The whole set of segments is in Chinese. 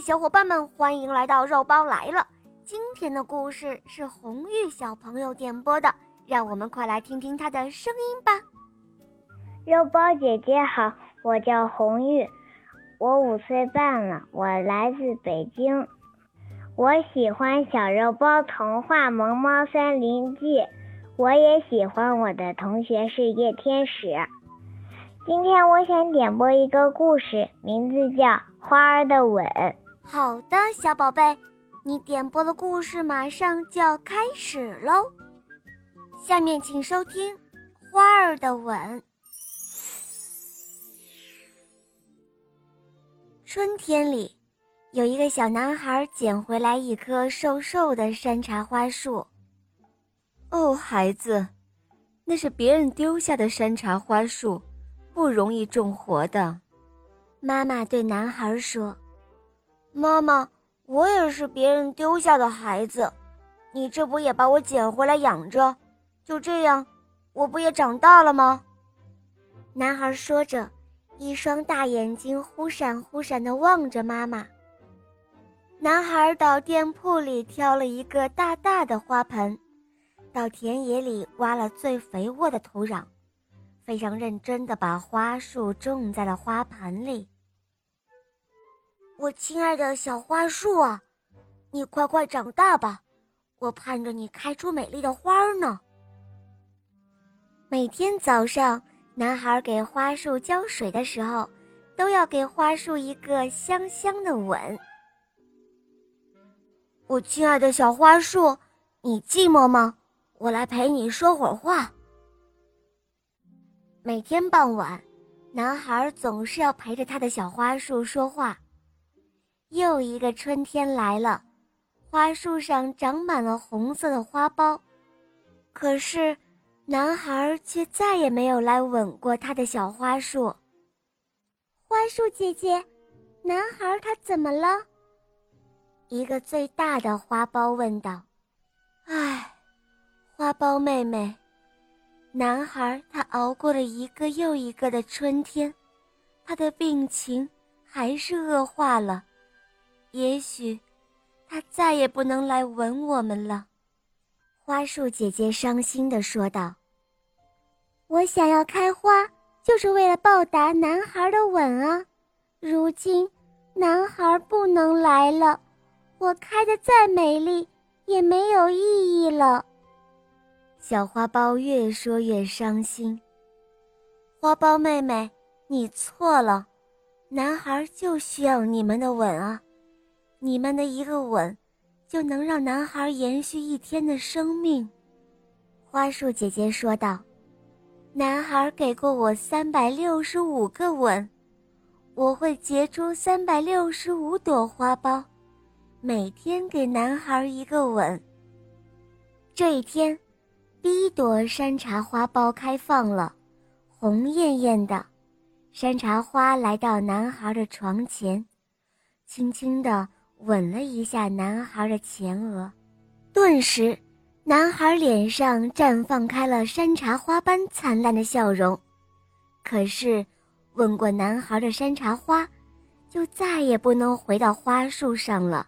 小伙伴们，欢迎来到肉包来了。今天的故事是红玉小朋友点播的，让我们快来听听他的声音吧。肉包姐姐好，我叫红玉，我五岁半了，我来自北京。我喜欢《小肉包童话萌猫森林记》，我也喜欢我的同学是夜天使。今天我想点播一个故事，名字叫《花儿的吻》。好的，小宝贝，你点播的故事马上就要开始喽。下面请收听《花儿的吻》。春天里。有一个小男孩捡回来一棵瘦瘦的山茶花树。哦，孩子，那是别人丢下的山茶花树，不容易种活的。妈妈对男孩说：“妈妈，我也是别人丢下的孩子，你这不也把我捡回来养着？就这样，我不也长大了吗？”男孩说着，一双大眼睛忽闪忽闪地望着妈妈。男孩到店铺里挑了一个大大的花盆，到田野里挖了最肥沃的土壤，非常认真地把花树种在了花盆里。我亲爱的小花树啊，你快快长大吧，我盼着你开出美丽的花呢。每天早上，男孩给花树浇水的时候，都要给花树一个香香的吻。我亲爱的小花树，你寂寞吗？我来陪你说会儿话。每天傍晚，男孩总是要陪着他的小花树说话。又一个春天来了，花树上长满了红色的花苞，可是，男孩却再也没有来吻过他的小花树。花树姐姐，男孩他怎么了？一个最大的花苞问道：“唉，花苞妹妹，男孩他熬过了一个又一个的春天，他的病情还是恶化了。也许，他再也不能来吻我们了。”花树姐姐伤心地说道：“我想要开花，就是为了报答男孩的吻啊！如今，男孩不能来了。”我开的再美丽，也没有意义了。小花苞越说越伤心。花苞妹妹，你错了，男孩就需要你们的吻啊！你们的一个吻，就能让男孩延续一天的生命。花树姐姐说道：“男孩给过我三百六十五个吻，我会结出三百六十五朵花苞。”每天给男孩一个吻。这一天，第一朵山茶花苞开放了，红艳艳的。山茶花来到男孩的床前，轻轻地吻了一下男孩的前额，顿时，男孩脸上绽放开了山茶花般灿烂的笑容。可是，吻过男孩的山茶花，就再也不能回到花树上了。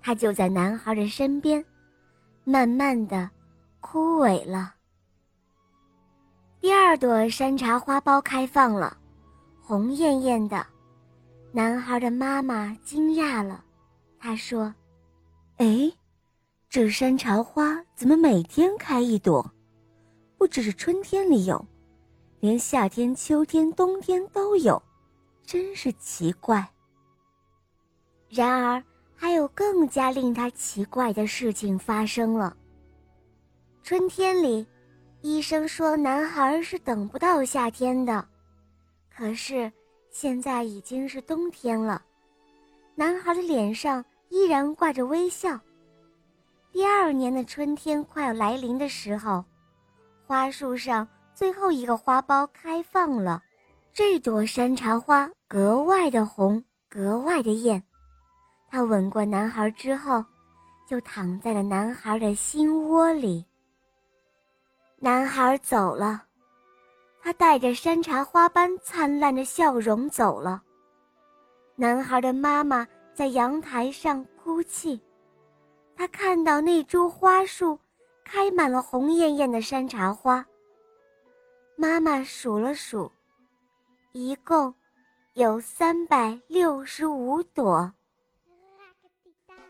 它就在男孩的身边，慢慢的枯萎了。第二朵山茶花苞开放了，红艳艳的。男孩的妈妈惊讶了，他说：“哎，这山茶花怎么每天开一朵？不只是春天里有，连夏天、秋天、冬天都有，真是奇怪。”然而。还有更加令他奇怪的事情发生了。春天里，医生说男孩是等不到夏天的，可是现在已经是冬天了，男孩的脸上依然挂着微笑。第二年的春天快要来临的时候，花树上最后一个花苞开放了，这朵山茶花格外的红，格外的艳。他吻过男孩之后，就躺在了男孩的心窝里。男孩走了，他带着山茶花般灿烂的笑容走了。男孩的妈妈在阳台上哭泣。他看到那株花树开满了红艳艳的山茶花。妈妈数了数，一共有三百六十五朵。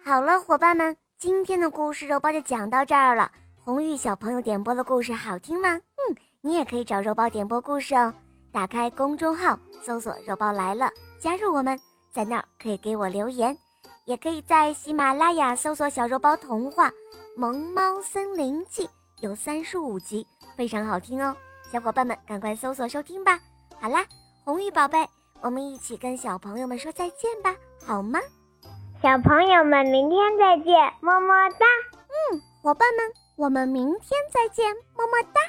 好了，伙伴们，今天的故事肉包就讲到这儿了。红玉小朋友点播的故事好听吗？嗯，你也可以找肉包点播故事哦。打开公众号，搜索“肉包来了”，加入我们，在那儿可以给我留言，也可以在喜马拉雅搜索“小肉包童话萌猫森林记”，有三十五集，非常好听哦。小伙伴们，赶快搜索收听吧。好啦，红玉宝贝，我们一起跟小朋友们说再见吧，好吗？小朋友们，明天再见，么么哒。嗯，伙伴们，我们明天再见，么么哒。